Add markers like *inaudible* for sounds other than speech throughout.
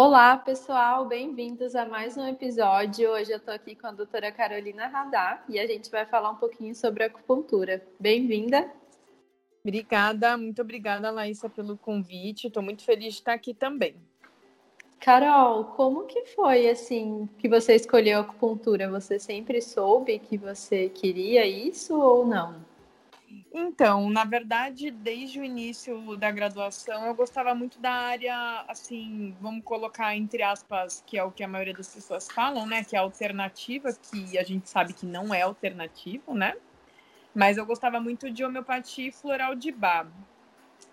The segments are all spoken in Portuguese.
Olá, pessoal, bem-vindos a mais um episódio. Hoje eu estou aqui com a doutora Carolina Radar e a gente vai falar um pouquinho sobre acupuntura. Bem-vinda. Obrigada, muito obrigada, Laísa, pelo convite. Estou muito feliz de estar aqui também. Carol, como que foi assim que você escolheu a acupuntura? Você sempre soube que você queria isso ou não? Então, na verdade, desde o início da graduação, eu gostava muito da área, assim, vamos colocar entre aspas, que é o que a maioria das pessoas falam, né? Que é alternativa, que a gente sabe que não é alternativo, né? Mas eu gostava muito de homeopatia floral de Bach.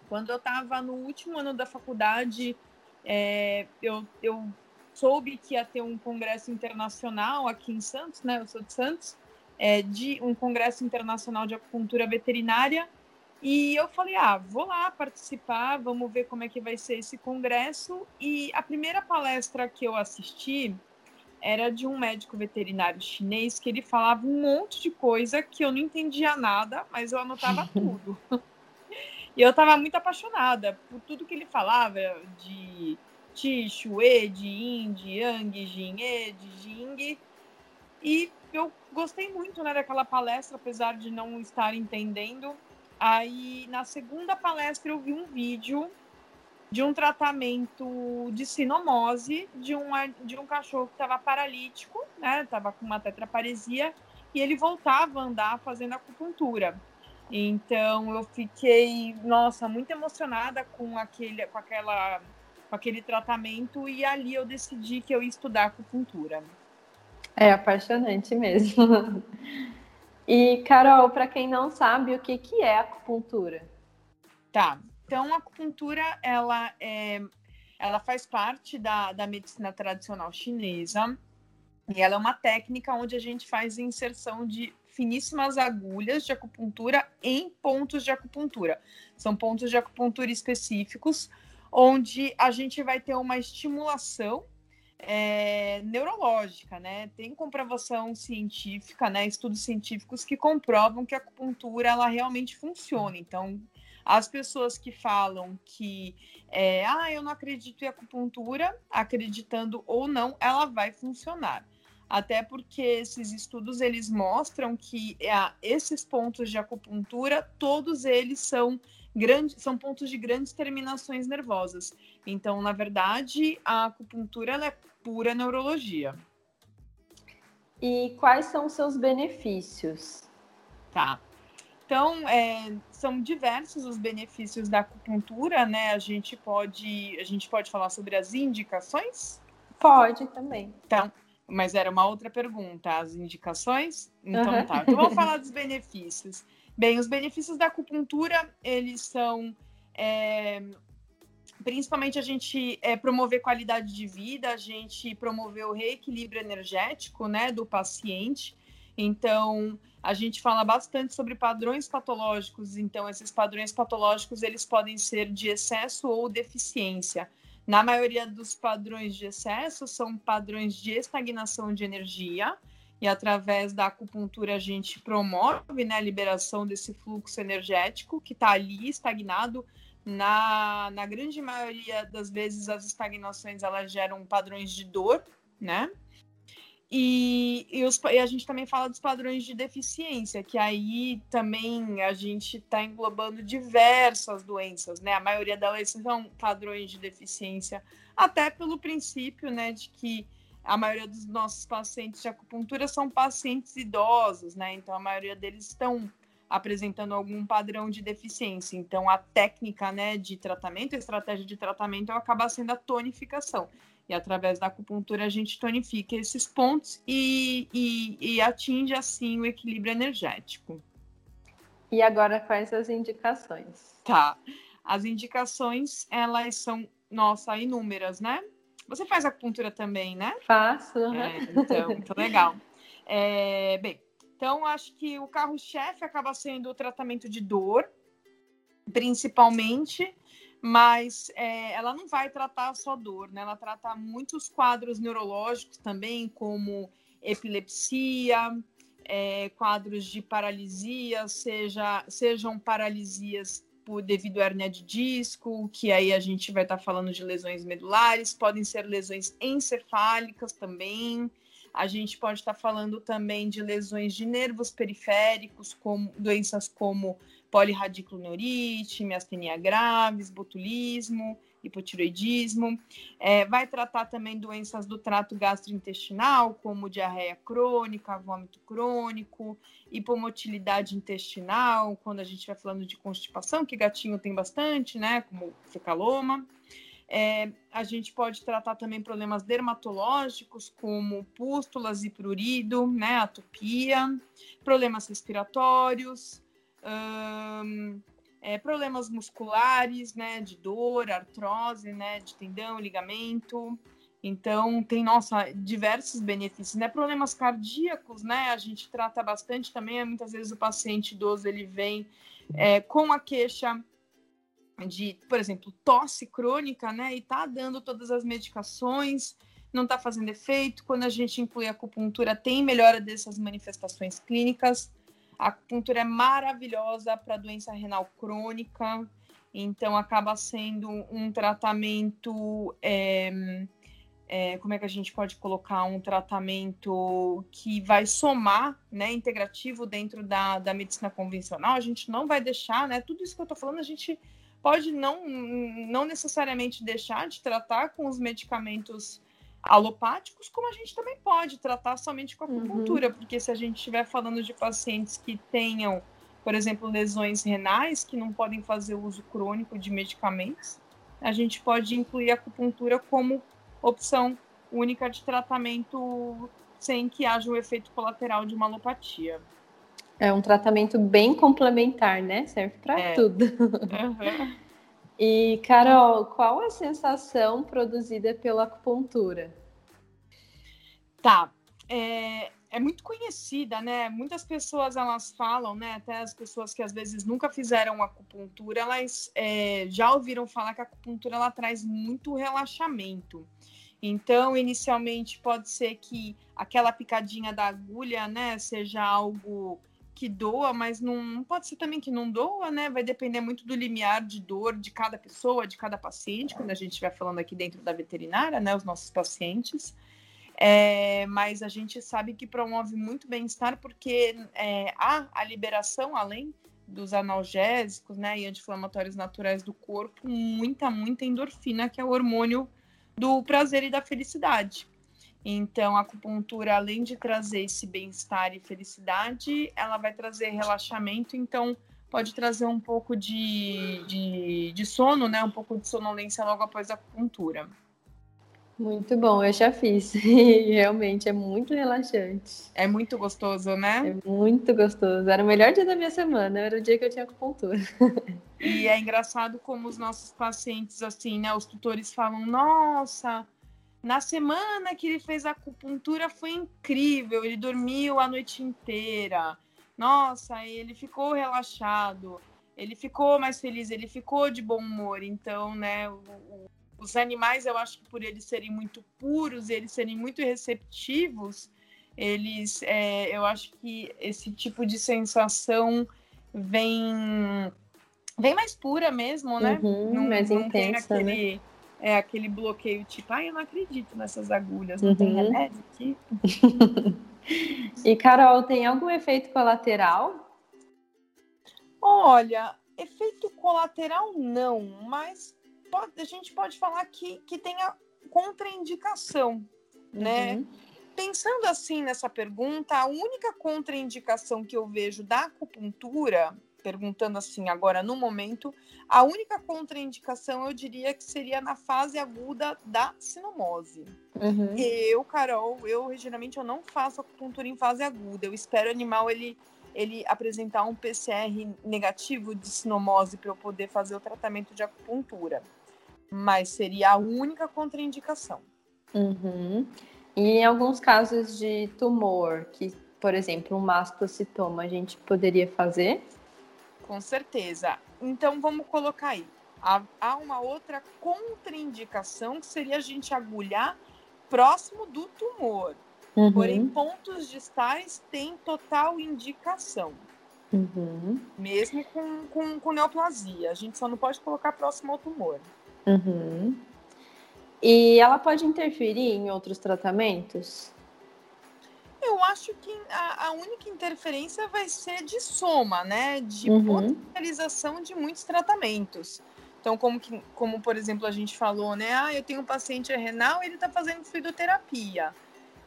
Quando eu estava no último ano da faculdade, é, eu, eu soube que ia ter um congresso internacional aqui em Santos, né? Eu sou de Santos é, de um congresso internacional de acupuntura veterinária e eu falei, ah, vou lá participar, vamos ver como é que vai ser esse congresso. E a primeira palestra que eu assisti era de um médico veterinário chinês que ele falava um monte de coisa que eu não entendia nada, mas eu anotava *laughs* tudo. e eu estava muito apaixonada por tudo que ele falava de Shui, de Yin, de Yang, Jin, E, de Jing. E eu gostei muito né, daquela palestra, apesar de não estar entendendo. Aí, na segunda palestra, eu vi um vídeo de um tratamento de sinomose de um, de um cachorro que estava paralítico, né? Estava com uma tetraparesia, e ele voltava a andar fazendo acupuntura. Então eu fiquei, nossa, muito emocionada com aquele, com aquela, com aquele tratamento, e ali eu decidi que eu ia estudar acupuntura. É apaixonante mesmo. *laughs* E, Carol, para quem não sabe, o que, que é acupuntura? Tá. Então, a acupuntura, ela, é, ela faz parte da, da medicina tradicional chinesa e ela é uma técnica onde a gente faz inserção de finíssimas agulhas de acupuntura em pontos de acupuntura. São pontos de acupuntura específicos, onde a gente vai ter uma estimulação é, neurológica, né? Tem comprovação científica, né? Estudos científicos que comprovam que a acupuntura ela realmente funciona. Então, as pessoas que falam que é, ah, eu não acredito em acupuntura, acreditando ou não, ela vai funcionar. Até porque esses estudos eles mostram que é, esses pontos de acupuntura, todos eles são grandes, são pontos de grandes terminações nervosas. Então, na verdade, a acupuntura é pura neurologia. E quais são os seus benefícios? Tá. Então, é, são diversos os benefícios da acupuntura, né? A gente pode, a gente pode falar sobre as indicações? Pode também. Então, mas era uma outra pergunta, as indicações? Então uhum. tá. Então vamos falar dos benefícios. Bem, os benefícios da acupuntura, eles são é, principalmente a gente é, promover qualidade de vida, a gente promover o reequilíbrio energético né, do paciente. Então, a gente fala bastante sobre padrões patológicos. Então, esses padrões patológicos eles podem ser de excesso ou deficiência. Na maioria dos padrões de excesso, são padrões de estagnação de energia, e através da acupuntura a gente promove né, a liberação desse fluxo energético que está ali estagnado. Na, na grande maioria das vezes, as estagnações elas geram padrões de dor, né? E, e, os, e, a gente também fala dos padrões de deficiência, que aí também a gente está englobando diversas doenças, né? A maioria delas são padrões de deficiência, até pelo princípio, né, de que a maioria dos nossos pacientes de acupuntura são pacientes idosos, né? Então a maioria deles estão apresentando algum padrão de deficiência. Então a técnica, né, de tratamento, a estratégia de tratamento acaba sendo a tonificação. E através da acupuntura a gente tonifica esses pontos e, e, e atinge assim o equilíbrio energético. E agora quais as indicações? Tá. As indicações, elas são, nossa, inúmeras, né? Você faz acupuntura também, né? Faço. É, então, muito legal. É, bem, então acho que o carro-chefe acaba sendo o tratamento de dor, principalmente, mas é, ela não vai tratar só dor, né? Ela trata muitos quadros neurológicos também, como epilepsia, é, quadros de paralisia, seja, sejam paralisias por, devido à hernia de disco, que aí a gente vai estar tá falando de lesões medulares, podem ser lesões encefálicas também. A gente pode estar tá falando também de lesões de nervos periféricos, como doenças como polirradiculoneurite, miastenia graves, botulismo, hipotiroidismo. É, vai tratar também doenças do trato gastrointestinal, como diarreia crônica, vômito crônico, hipomotilidade intestinal, quando a gente vai falando de constipação, que gatinho tem bastante, né, como fecaloma. É, a gente pode tratar também problemas dermatológicos, como pústulas e prurido, né, atopia, problemas respiratórios, hum, é, problemas musculares, né, de dor, artrose, né, de tendão, ligamento. Então, tem, nossa, diversos benefícios, né? Problemas cardíacos, né? A gente trata bastante também. Muitas vezes o paciente idoso, ele vem é, com a queixa de, por exemplo, tosse crônica, né? E tá dando todas as medicações, não tá fazendo efeito. Quando a gente inclui a acupuntura, tem melhora dessas manifestações clínicas. A acupuntura é maravilhosa para doença renal crônica, então acaba sendo um tratamento. É, é, como é que a gente pode colocar um tratamento que vai somar, né, integrativo dentro da, da medicina convencional? A gente não vai deixar, né? Tudo isso que eu estou falando, a gente pode não, não necessariamente deixar de tratar com os medicamentos alopáticos, como a gente também pode tratar somente com a acupuntura, uhum. porque se a gente estiver falando de pacientes que tenham, por exemplo, lesões renais, que não podem fazer uso crônico de medicamentos, a gente pode incluir a acupuntura como opção única de tratamento sem que haja o efeito colateral de uma alopatia. É um tratamento bem complementar, né? Serve para é. tudo. Uhum. *laughs* E, Carol, qual a sensação produzida pela acupuntura? Tá. É, é muito conhecida, né? Muitas pessoas elas falam, né? Até as pessoas que às vezes nunca fizeram acupuntura, elas é, já ouviram falar que a acupuntura ela traz muito relaxamento. Então, inicialmente pode ser que aquela picadinha da agulha, né, seja algo que doa, mas não, pode ser também que não doa, né? Vai depender muito do limiar de dor de cada pessoa, de cada paciente, quando a gente estiver falando aqui dentro da veterinária, né? Os nossos pacientes. É, mas a gente sabe que promove muito bem-estar porque é, há a liberação, além dos analgésicos né, e anti-inflamatórios naturais do corpo, muita, muita endorfina, que é o hormônio do prazer e da felicidade. Então, a acupuntura, além de trazer esse bem-estar e felicidade, ela vai trazer relaxamento, então pode trazer um pouco de, de, de sono, né? Um pouco de sonolência logo após a acupuntura. Muito bom, eu já fiz. E *laughs* realmente é muito relaxante. É muito gostoso, né? É muito gostoso. Era o melhor dia da minha semana, era o dia que eu tinha acupuntura. E é engraçado como os nossos pacientes, assim, né? Os tutores falam: nossa, na semana que ele fez a acupuntura foi incrível, ele dormiu a noite inteira. Nossa, ele ficou relaxado, ele ficou mais feliz, ele ficou de bom humor. Então, né, o, o, os animais, eu acho que por eles serem muito puros, eles serem muito receptivos, eles, é, eu acho que esse tipo de sensação vem vem mais pura mesmo, né? Uhum, não, mais não intensa, aquele, né? É aquele bloqueio tipo, ai, eu não acredito nessas agulhas, não uhum. tem remédio aqui. *laughs* e Carol, tem algum efeito colateral? Olha, efeito colateral não, mas pode, a gente pode falar que, que tem a contraindicação, né? Uhum. Pensando assim nessa pergunta, a única contraindicação que eu vejo da acupuntura perguntando assim agora no momento, a única contraindicação eu diria que seria na fase aguda da sinomose. Uhum. Eu, Carol, eu geralmente eu não faço acupuntura em fase aguda. Eu espero o animal ele ele apresentar um PCR negativo de sinomose para eu poder fazer o tratamento de acupuntura. Mas seria a única contraindicação. Uhum. E em alguns casos de tumor, que, por exemplo, um mastocitoma, a gente poderia fazer? Com certeza. Então vamos colocar aí. Há uma outra contraindicação que seria a gente agulhar próximo do tumor. Uhum. Porém, pontos distais têm total indicação. Uhum. Mesmo com, com, com, neoplasia. A gente só não pode colocar próximo ao tumor. Uhum. E ela pode interferir em outros tratamentos? Eu acho que a, a única interferência vai ser de soma, né? De uhum. potencialização de muitos tratamentos. Então, como, que, como por exemplo a gente falou, né? Ah, eu tenho um paciente renal e ele está fazendo fluidoterapia.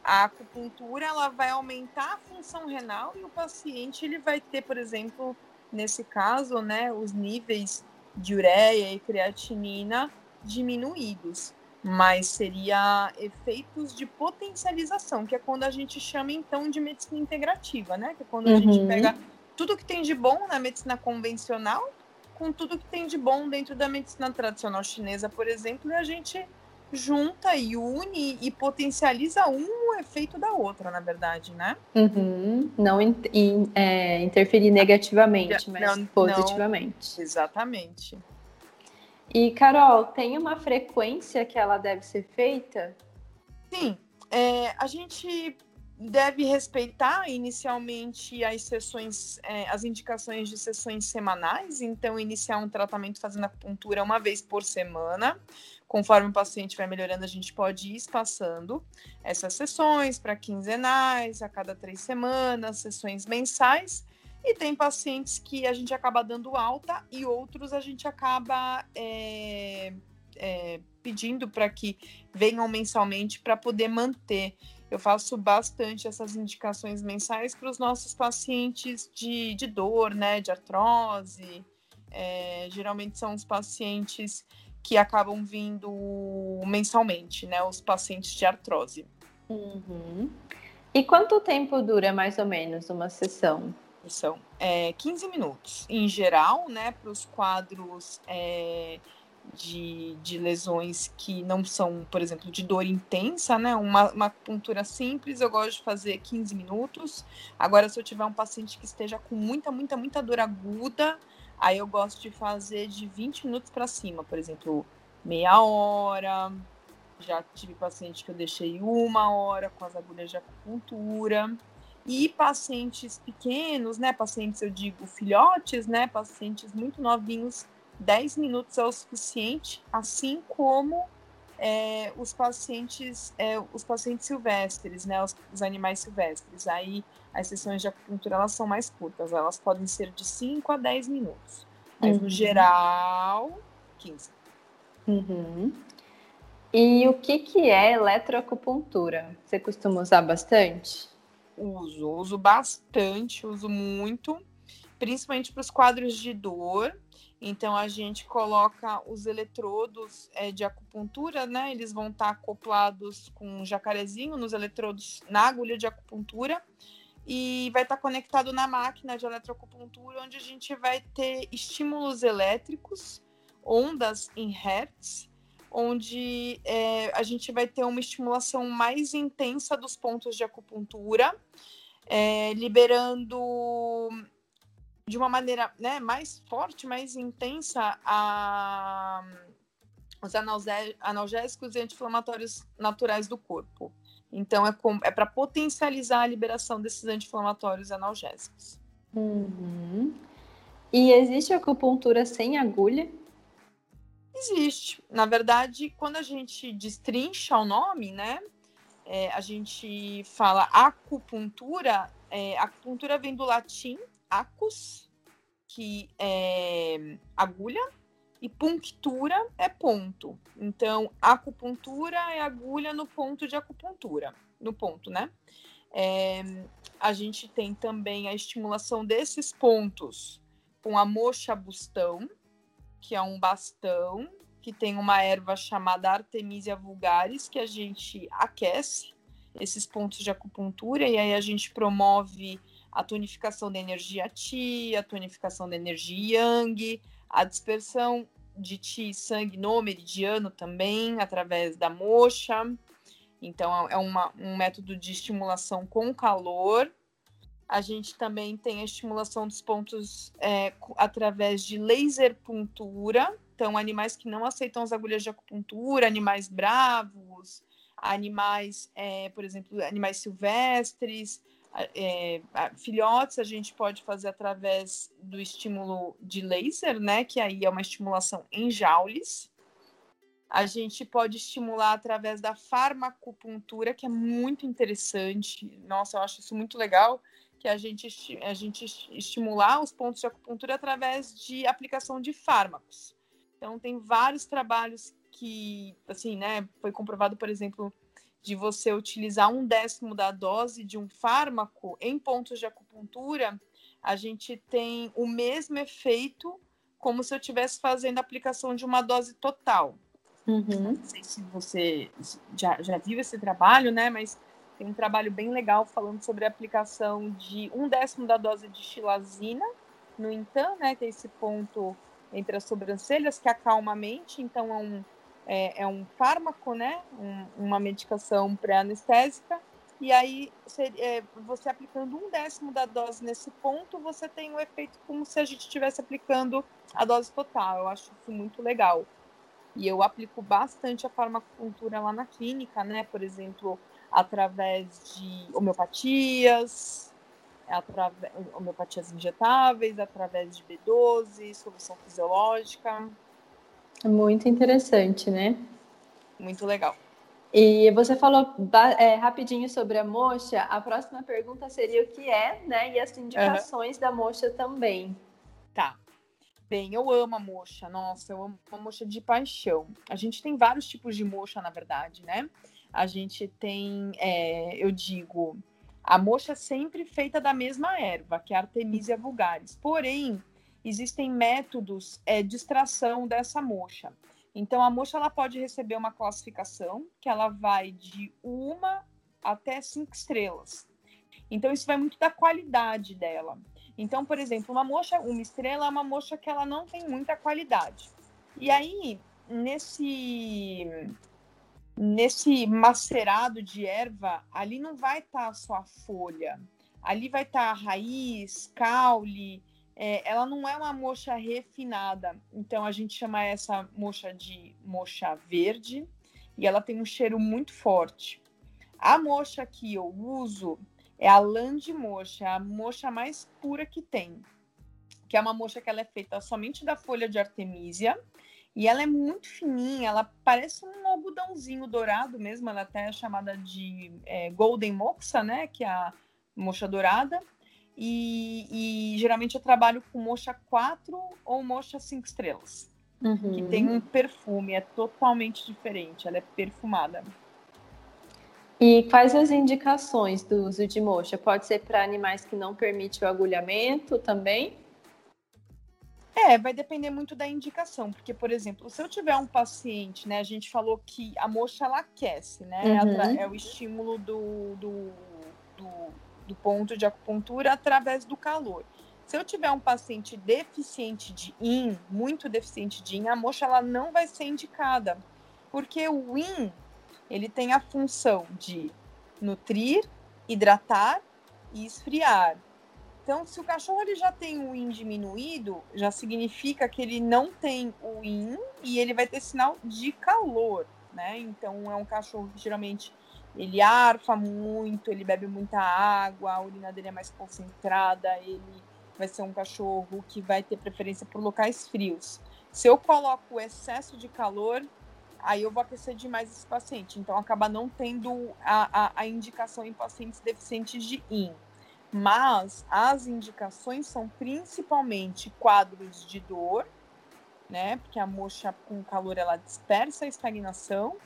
A acupuntura ela vai aumentar a função renal e o paciente ele vai ter, por exemplo, nesse caso, né, os níveis de ureia e creatinina diminuídos mas seria efeitos de potencialização, que é quando a gente chama então de medicina integrativa, né? Que é quando a uhum. gente pega tudo que tem de bom na medicina convencional com tudo que tem de bom dentro da medicina tradicional chinesa, por exemplo, e a gente junta e une e potencializa um o efeito da outra, na verdade, né? Uhum. Não in, in, é, interferir negativamente, mas não, positivamente. Não, exatamente. E, Carol, tem uma frequência que ela deve ser feita? Sim. É, a gente deve respeitar inicialmente as sessões, é, as indicações de sessões semanais, então iniciar um tratamento fazendo acupuntura uma vez por semana. Conforme o paciente vai melhorando, a gente pode ir espaçando essas sessões para quinzenais, a cada três semanas, sessões mensais. E tem pacientes que a gente acaba dando alta e outros a gente acaba é, é, pedindo para que venham mensalmente para poder manter. Eu faço bastante essas indicações mensais para os nossos pacientes de, de dor, né, de artrose. É, geralmente são os pacientes que acabam vindo mensalmente, né, os pacientes de artrose. Uhum. E quanto tempo dura mais ou menos uma sessão? São é, 15 minutos. Em geral, né, para os quadros é, de, de lesões que não são, por exemplo, de dor intensa, né, uma, uma acupuntura simples, eu gosto de fazer 15 minutos. Agora, se eu tiver um paciente que esteja com muita, muita, muita dor aguda, aí eu gosto de fazer de 20 minutos para cima, por exemplo, meia hora. Já tive paciente que eu deixei uma hora com as agulhas de acupuntura. E pacientes pequenos, né? Pacientes, eu digo, filhotes, né? Pacientes muito novinhos, 10 minutos é o suficiente, assim como é, os pacientes, é, os pacientes silvestres, né? Os, os, animais silvestres. Aí as sessões de acupuntura elas são mais curtas, elas podem ser de 5 a 10 minutos. Mas uhum. no geral, 15. Uhum. E o que, que é eletroacupuntura? Você costuma usar bastante? Uso, uso bastante, uso muito, principalmente para os quadros de dor. Então a gente coloca os eletrodos é, de acupuntura, né? Eles vão estar tá acoplados com um jacarezinho nos eletrodos na agulha de acupuntura e vai estar tá conectado na máquina de eletroacupuntura, onde a gente vai ter estímulos elétricos, ondas em hertz, onde é, a gente vai ter uma estimulação mais intensa dos pontos de acupuntura, é, liberando de uma maneira né, mais forte, mais intensa a, os analgésicos e anti-inflamatórios naturais do corpo. Então, é, é para potencializar a liberação desses anti-inflamatórios analgésicos. Uhum. E existe acupuntura sem agulha? Existe. Na verdade, quando a gente destrincha o nome, né? É, a gente fala acupuntura. É, acupuntura vem do latim acus, que é agulha, e punctura é ponto. Então, acupuntura é agulha no ponto de acupuntura, no ponto, né? É, a gente tem também a estimulação desses pontos com a mocha bustão, que é um bastão que tem uma erva chamada Artemisia vulgaris, que a gente aquece esses pontos de acupuntura e aí a gente promove a tonificação da energia Qi, a tonificação da energia Yang, a dispersão de e sangue no meridiano também, através da mocha. Então, é uma, um método de estimulação com calor. A gente também tem a estimulação dos pontos é, através de laser puntura. Então, animais que não aceitam as agulhas de acupuntura, animais bravos, animais, é, por exemplo, animais silvestres, é, filhotes a gente pode fazer através do estímulo de laser, né? Que aí é uma estimulação em joules. A gente pode estimular através da farmacopuntura, que é muito interessante. Nossa, eu acho isso muito legal, que a gente, a gente estimular os pontos de acupuntura através de aplicação de fármacos. Então, tem vários trabalhos que, assim, né, foi comprovado, por exemplo, de você utilizar um décimo da dose de um fármaco em pontos de acupuntura, a gente tem o mesmo efeito como se eu estivesse fazendo a aplicação de uma dose total. Uhum. Não sei se você já, já viu esse trabalho, né? Mas tem um trabalho bem legal falando sobre a aplicação de um décimo da dose de xilazina no Intan, né? Tem esse ponto entre as sobrancelhas que acalma a mente, então é um, é, é um fármaco, né? Um, uma medicação pré-anestésica. E aí, você, é, você aplicando um décimo da dose nesse ponto, você tem um efeito como se a gente estivesse aplicando a dose total. Eu acho isso muito legal. E eu aplico bastante a farmacopuntura lá na clínica, né? Por exemplo, através de homeopatias, através, homeopatias injetáveis, através de B12, solução fisiológica. Muito interessante, né? Muito legal. E você falou é, rapidinho sobre a moxa. A próxima pergunta seria o que é, né? E as indicações uhum. da moxa também. Bem, eu amo a moxa, nossa, eu amo a moxa de paixão. A gente tem vários tipos de moxa, na verdade, né? A gente tem, é, eu digo, a moxa sempre feita da mesma erva, que é a Artemisia vulgaris. Porém, existem métodos é, de extração dessa moxa. Então, a moxa ela pode receber uma classificação que ela vai de uma até cinco estrelas. Então, isso vai muito da qualidade dela. Então, por exemplo, uma mocha, uma estrela é uma mocha que ela não tem muita qualidade. E aí, nesse nesse macerado de erva, ali não vai estar tá só a folha, ali vai estar tá raiz, caule, é, ela não é uma mocha refinada. Então a gente chama essa mocha de mocha verde e ela tem um cheiro muito forte. A mocha que eu uso, é a lã de mocha, a mocha mais pura que tem. Que é uma mocha que ela é feita somente da folha de artemisia. E ela é muito fininha, ela parece um algodãozinho dourado mesmo. Ela até é chamada de é, golden moxa, né? Que é a mocha dourada. E, e, geralmente eu trabalho com mocha 4 ou mocha 5 estrelas. Uhum. Que tem um perfume, é totalmente diferente, ela é perfumada. E quais as indicações do uso de moxa? Pode ser para animais que não permitem o agulhamento também? É, vai depender muito da indicação, porque, por exemplo, se eu tiver um paciente, né, a gente falou que a moxa ela aquece, né, uhum. é o estímulo do, do, do, do ponto de acupuntura através do calor. Se eu tiver um paciente deficiente de IN, muito deficiente de IN, a moxa ela não vai ser indicada, porque o IN ele tem a função de nutrir, hidratar e esfriar. Então, se o cachorro ele já tem o IN diminuído, já significa que ele não tem o IN e ele vai ter sinal de calor, né? Então, é um cachorro que geralmente ele arfa muito, ele bebe muita água, a urina dele é mais concentrada, ele vai ser um cachorro que vai ter preferência por locais frios. Se eu coloco o excesso de calor, aí eu vou aquecer demais esse paciente. Então, acaba não tendo a, a, a indicação em pacientes deficientes de IN. Mas as indicações são principalmente quadros de dor, né? Porque a moxa com calor ela dispersa a estagnação,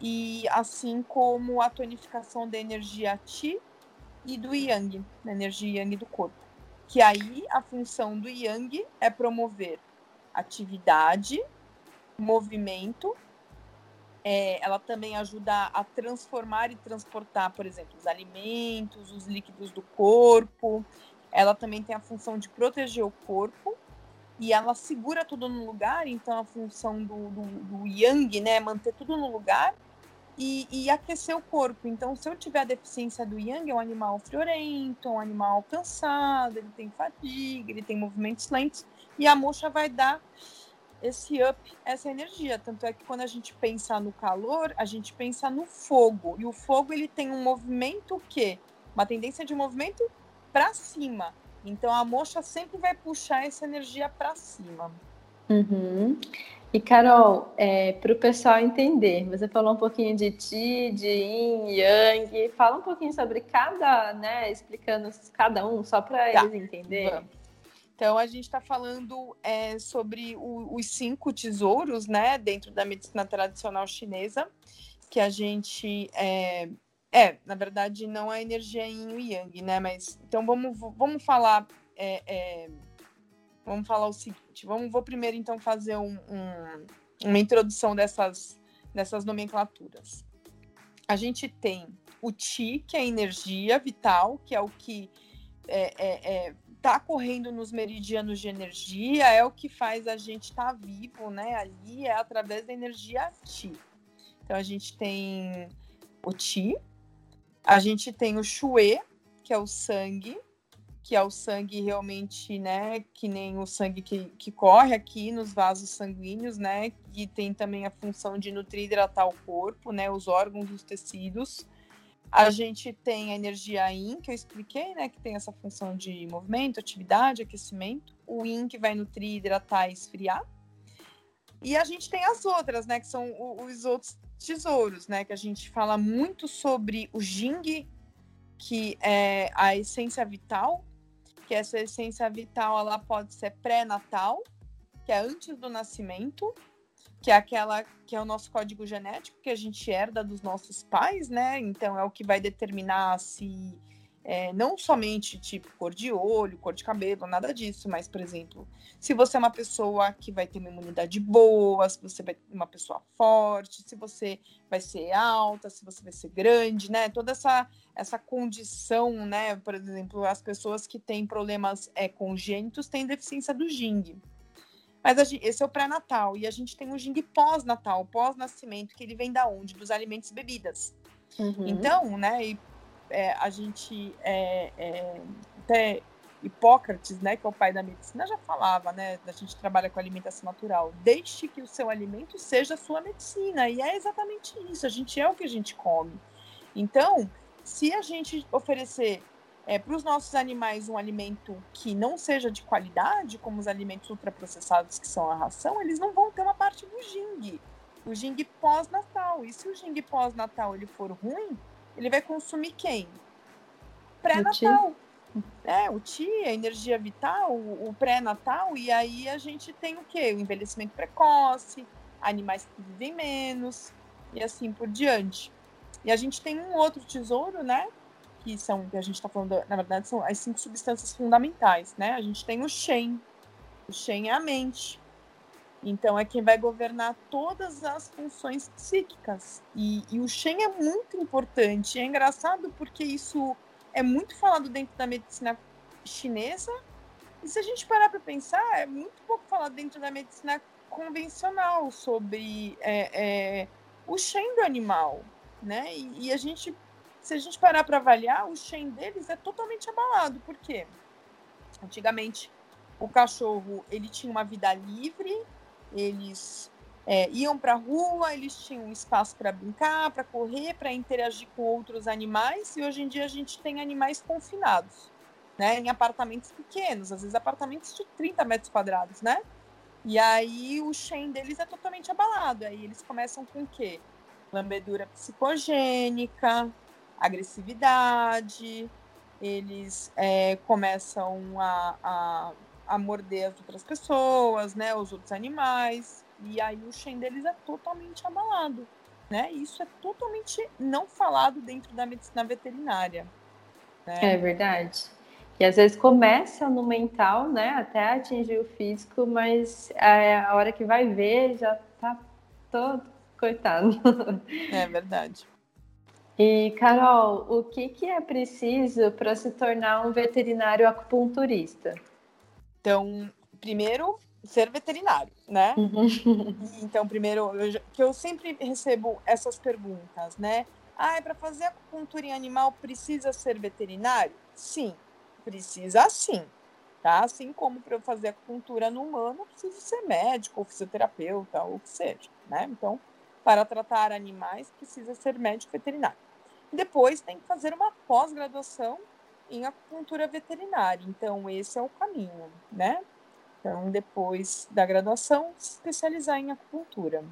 e assim como a tonificação da energia Qi e do Yang, da energia Yang do corpo. Que aí a função do Yang é promover atividade, movimento é, ela também ajuda a transformar e transportar, por exemplo, os alimentos, os líquidos do corpo. Ela também tem a função de proteger o corpo e ela segura tudo no lugar. Então, a função do, do, do yang, né, manter tudo no lugar e, e, aquecer o corpo. Então, se eu tiver deficiência do yang, é um animal friorento, um animal cansado, ele tem fadiga, ele tem movimentos lentos e a mocha vai dar esse up, essa energia. Tanto é que quando a gente pensa no calor, a gente pensa no fogo. E o fogo ele tem um movimento que uma tendência de movimento para cima. Então a mocha sempre vai puxar essa energia para cima. Uhum. E Carol, é, para o pessoal entender, você falou um pouquinho de Ti, de Yin, Yang, fala um pouquinho sobre cada, né, explicando cada um, só para tá. eles entenderem. Então a gente está falando é, sobre o, os cinco tesouros, né, dentro da medicina tradicional chinesa, que a gente é, é na verdade não a energia Yin e Yang, né, mas então vamos vamos falar é, é Vamos falar o seguinte, vamos, vou primeiro então fazer um, um, uma introdução dessas, dessas nomenclaturas. A gente tem o Ti, que é energia vital, que é o que é, é, é, tá correndo nos meridianos de energia, é o que faz a gente estar tá vivo, né? Ali é através da energia Ti. Então a gente tem o Ti, a gente tem o Xue, que é o sangue, que é o sangue realmente, né, que nem o sangue que, que corre aqui nos vasos sanguíneos, né, que tem também a função de nutrir e hidratar o corpo, né, os órgãos os tecidos. A gente tem a energia Yin, que eu expliquei, né, que tem essa função de movimento, atividade, aquecimento. O Yin que vai nutrir, hidratar e esfriar. E a gente tem as outras, né, que são os outros tesouros, né, que a gente fala muito sobre o Jing, que é a essência vital, que essa essência vital ela pode ser pré-natal, que é antes do nascimento, que é aquela que é o nosso código genético que a gente herda dos nossos pais, né? Então é o que vai determinar se é, não somente tipo cor de olho, cor de cabelo, nada disso, mas, por exemplo, se você é uma pessoa que vai ter uma imunidade boa, se você vai uma pessoa forte, se você vai ser alta, se você vai ser grande, né? Toda essa, essa condição, né? Por exemplo, as pessoas que têm problemas é, congênitos têm deficiência do Jing. Mas gente, esse é o pré-natal. E a gente tem o Jing pós-natal, pós-nascimento, que ele vem da onde? Dos alimentos e bebidas. Uhum. Então, né? E é, a gente é, é, até Hipócrates, né, que é o pai da medicina, já falava, né, a gente trabalha com alimentação natural. Deixe que o seu alimento seja a sua medicina, e é exatamente isso. A gente é o que a gente come. Então, se a gente oferecer é, para os nossos animais um alimento que não seja de qualidade, como os alimentos ultraprocessados que são a ração, eles não vão ter uma parte do Jing, o Jing pós-natal. E se o Jing pós-natal ele for ruim, ele vai consumir quem? Pré-natal. É, o Ti, a energia vital, o, o pré-natal, e aí a gente tem o quê? O envelhecimento precoce, animais que vivem menos, e assim por diante. E a gente tem um outro tesouro, né? Que são, que a gente está falando, na verdade, são as cinco substâncias fundamentais, né? A gente tem o Shen. O Shen é a mente. Então, é quem vai governar todas as funções psíquicas. E, e o Shen é muito importante. É engraçado porque isso é muito falado dentro da medicina chinesa. E se a gente parar para pensar, é muito pouco falado dentro da medicina convencional sobre é, é, o Shen do animal. Né? E, e a gente, se a gente parar para avaliar, o Shen deles é totalmente abalado. Por quê? Antigamente, o cachorro ele tinha uma vida livre, eles é, iam para a rua, eles tinham espaço para brincar, para correr, para interagir com outros animais, e hoje em dia a gente tem animais confinados, né, em apartamentos pequenos, às vezes apartamentos de 30 metros quadrados, né? E aí o Shen deles é totalmente abalado. Aí eles começam com o quê? Lambedura psicogênica, agressividade, eles é, começam a, a a morder as outras pessoas, né, os outros animais, e aí o Shen deles é totalmente abalado, né? Isso é totalmente não falado dentro da medicina veterinária. Né? É verdade. E às vezes começa no mental, né, até atingir o físico, mas a, a hora que vai ver já tá todo coitado. É verdade. E, Carol, o que, que é preciso para se tornar um veterinário acupunturista? Então, primeiro, ser veterinário, né? Uhum. Então, primeiro, eu, que eu sempre recebo essas perguntas, né? Ah, é para fazer acupuntura em animal precisa ser veterinário? Sim, precisa sim, tá? Assim como para fazer acupuntura no humano, precisa ser médico ou fisioterapeuta ou o que seja, né? Então, para tratar animais precisa ser médico veterinário. Depois tem que fazer uma pós-graduação em acupuntura veterinária. Então, esse é o caminho, né? Então, depois da graduação, se especializar em acupuntura.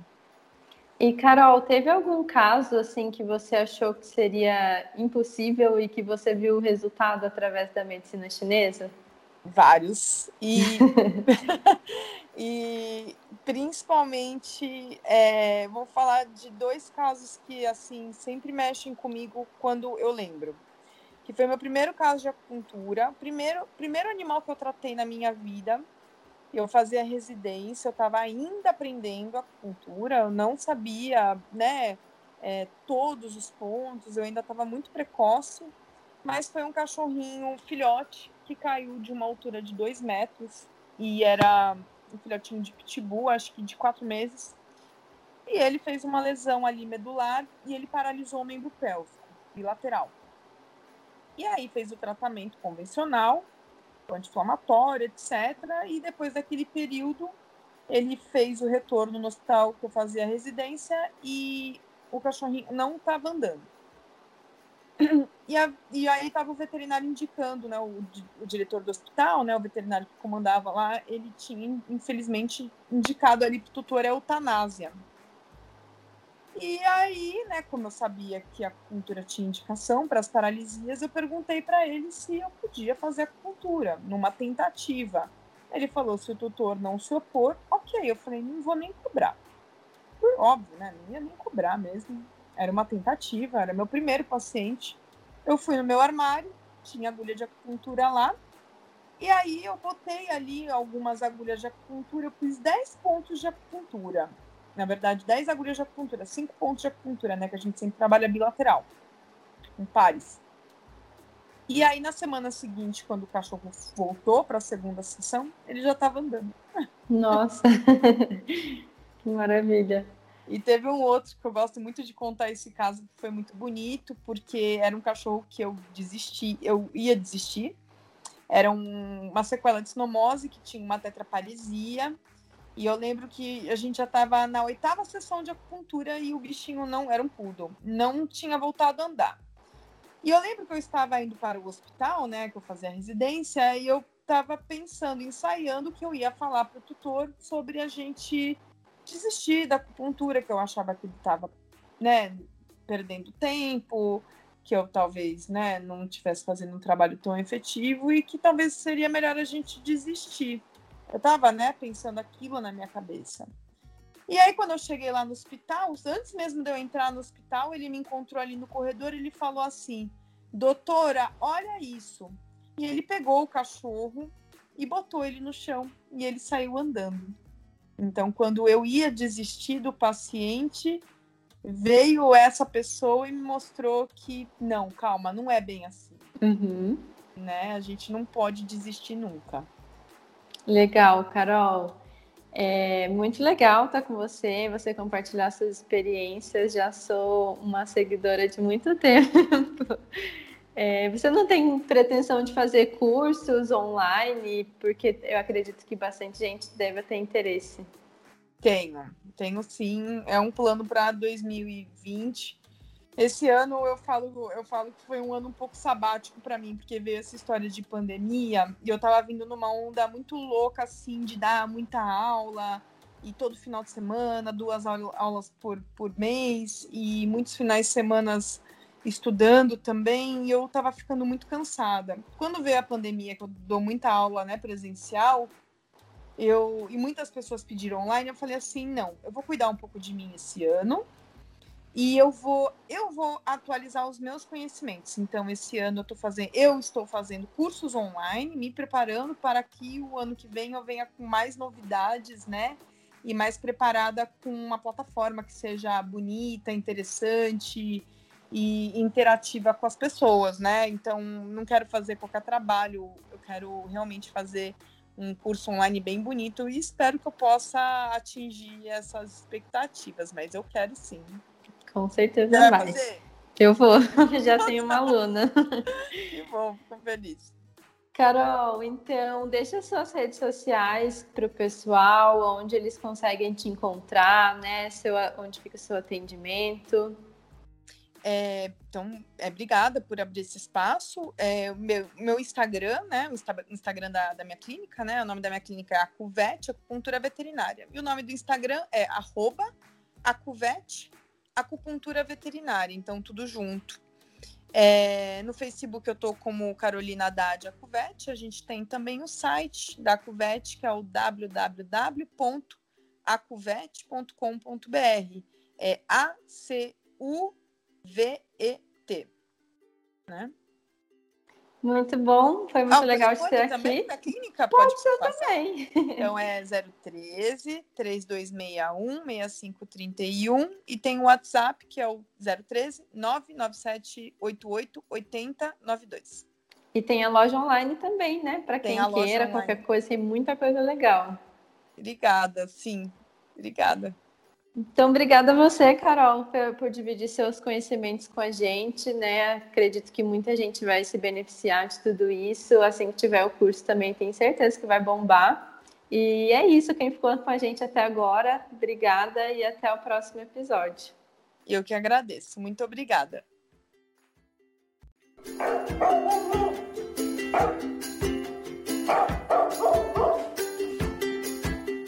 E Carol, teve algum caso assim que você achou que seria impossível e que você viu o resultado através da medicina chinesa? Vários. E, *laughs* e principalmente é, vou falar de dois casos que assim sempre mexem comigo quando eu lembro. Que foi meu primeiro caso de acupuntura, primeiro, primeiro animal que eu tratei na minha vida eu fazia residência, eu estava ainda aprendendo acupuntura, eu não sabia, né, é, todos os pontos, eu ainda estava muito precoce, mas foi um cachorrinho filhote que caiu de uma altura de dois metros e era um filhotinho de pitbull, acho que de quatro meses. E ele fez uma lesão ali medular e ele paralisou o membro pélvico bilateral. E aí fez o tratamento convencional, anti-inflamatório, etc. E depois daquele período, ele fez o retorno no hospital que eu fazia residência e o cachorrinho não estava andando. E, a, e aí estava o veterinário indicando, né, o, o, diretor do hospital, né, o veterinário que comandava lá, ele tinha, infelizmente, indicado ali para o tutor a eutanásia. E aí, né, como eu sabia que a acupuntura tinha indicação para as paralisias, eu perguntei para ele se eu podia fazer acupuntura, numa tentativa. Ele falou: se o tutor não se opor, ok. Eu falei: não vou nem cobrar. Por óbvio, né? Não ia nem cobrar mesmo. Era uma tentativa, era meu primeiro paciente. Eu fui no meu armário, tinha agulha de acupuntura lá. E aí eu botei ali algumas agulhas de acupuntura, eu fiz 10 pontos de acupuntura na verdade, 10 agulhas de acupuntura, 5 pontos de acupuntura, né? Que a gente sempre trabalha bilateral, em pares. E aí, na semana seguinte, quando o cachorro voltou para a segunda sessão, ele já estava andando. Nossa, *laughs* que maravilha. E teve um outro que eu gosto muito de contar esse caso, que foi muito bonito, porque era um cachorro que eu desisti, eu ia desistir. Era um, uma sequela de sinomose que tinha uma tetraparesia e eu lembro que a gente já estava na oitava sessão de acupuntura e o bichinho não era um poodle, não tinha voltado a andar. E eu lembro que eu estava indo para o hospital, né, que eu fazia residência, e eu estava pensando, ensaiando que eu ia falar para o tutor sobre a gente desistir da acupuntura, que eu achava que ele estava, né, perdendo tempo, que eu talvez, né, não estivesse fazendo um trabalho tão efetivo e que talvez seria melhor a gente desistir. Eu tava, né, pensando aquilo na minha cabeça. E aí, quando eu cheguei lá no hospital, antes mesmo de eu entrar no hospital, ele me encontrou ali no corredor e ele falou assim: Doutora, olha isso. E ele pegou o cachorro e botou ele no chão e ele saiu andando. Então, quando eu ia desistir do paciente, veio essa pessoa e me mostrou que não, calma, não é bem assim. Uhum. Né? A gente não pode desistir nunca. Legal, Carol. É muito legal estar com você, você compartilhar suas experiências. Já sou uma seguidora de muito *laughs* tempo. É, você não tem pretensão de fazer cursos online, porque eu acredito que bastante gente deve ter interesse. Tenho, tenho sim. É um plano para 2020 esse ano eu falo, eu falo que foi um ano um pouco sabático para mim, porque veio essa história de pandemia e eu tava vindo numa onda muito louca assim de dar muita aula e todo final de semana, duas aulas por, por mês e muitos finais de semana estudando também, e eu tava ficando muito cansada. Quando veio a pandemia, que eu dou muita aula, né, presencial, eu e muitas pessoas pediram online, eu falei assim, não, eu vou cuidar um pouco de mim esse ano e eu vou eu vou atualizar os meus conhecimentos. Então esse ano eu tô fazendo eu estou fazendo cursos online, me preparando para que o ano que vem eu venha com mais novidades, né? E mais preparada com uma plataforma que seja bonita, interessante e interativa com as pessoas, né? Então não quero fazer qualquer trabalho, eu quero realmente fazer um curso online bem bonito e espero que eu possa atingir essas expectativas, mas eu quero sim. Com certeza vai. vai. Eu vou, *laughs* já tenho uma aluna. *laughs* Que bom, fico feliz. Carol, então deixa suas redes sociais para o pessoal, onde eles conseguem te encontrar, né? Seu, onde fica o seu atendimento. É, então, é, obrigada por abrir esse espaço. É, meu, meu Instagram, né? O Instagram da, da minha clínica, né? O nome da minha clínica é Acuvete, Acupuntura Veterinária. E o nome do Instagram é arroba Acuvete, Acupuntura Veterinária. Então, tudo junto. É, no Facebook eu tô como Carolina Haddad Acuvete. A gente tem também o site da Acuvete, que é o www.acuvete.com.br. É A-C-U-V-E-T. Né? Muito bom, foi muito ah, legal ter também aqui. Da clínica pode, pode ser também. Então é 013 3261 6531 e tem o WhatsApp que é o 013 997 88 80 92. E tem a loja online também, né? Para quem queira, qualquer coisa, tem muita coisa legal. Obrigada, sim. Obrigada. Então, obrigada a você, Carol, por, por, dividir seus conhecimentos com a gente, né? Acredito que muita gente vai se beneficiar de tudo isso. Assim que tiver o curso também, tenho certeza que vai bombar. E é isso, quem ficou com a gente até agora, obrigada e até o próximo episódio. Eu que agradeço. Muito obrigada.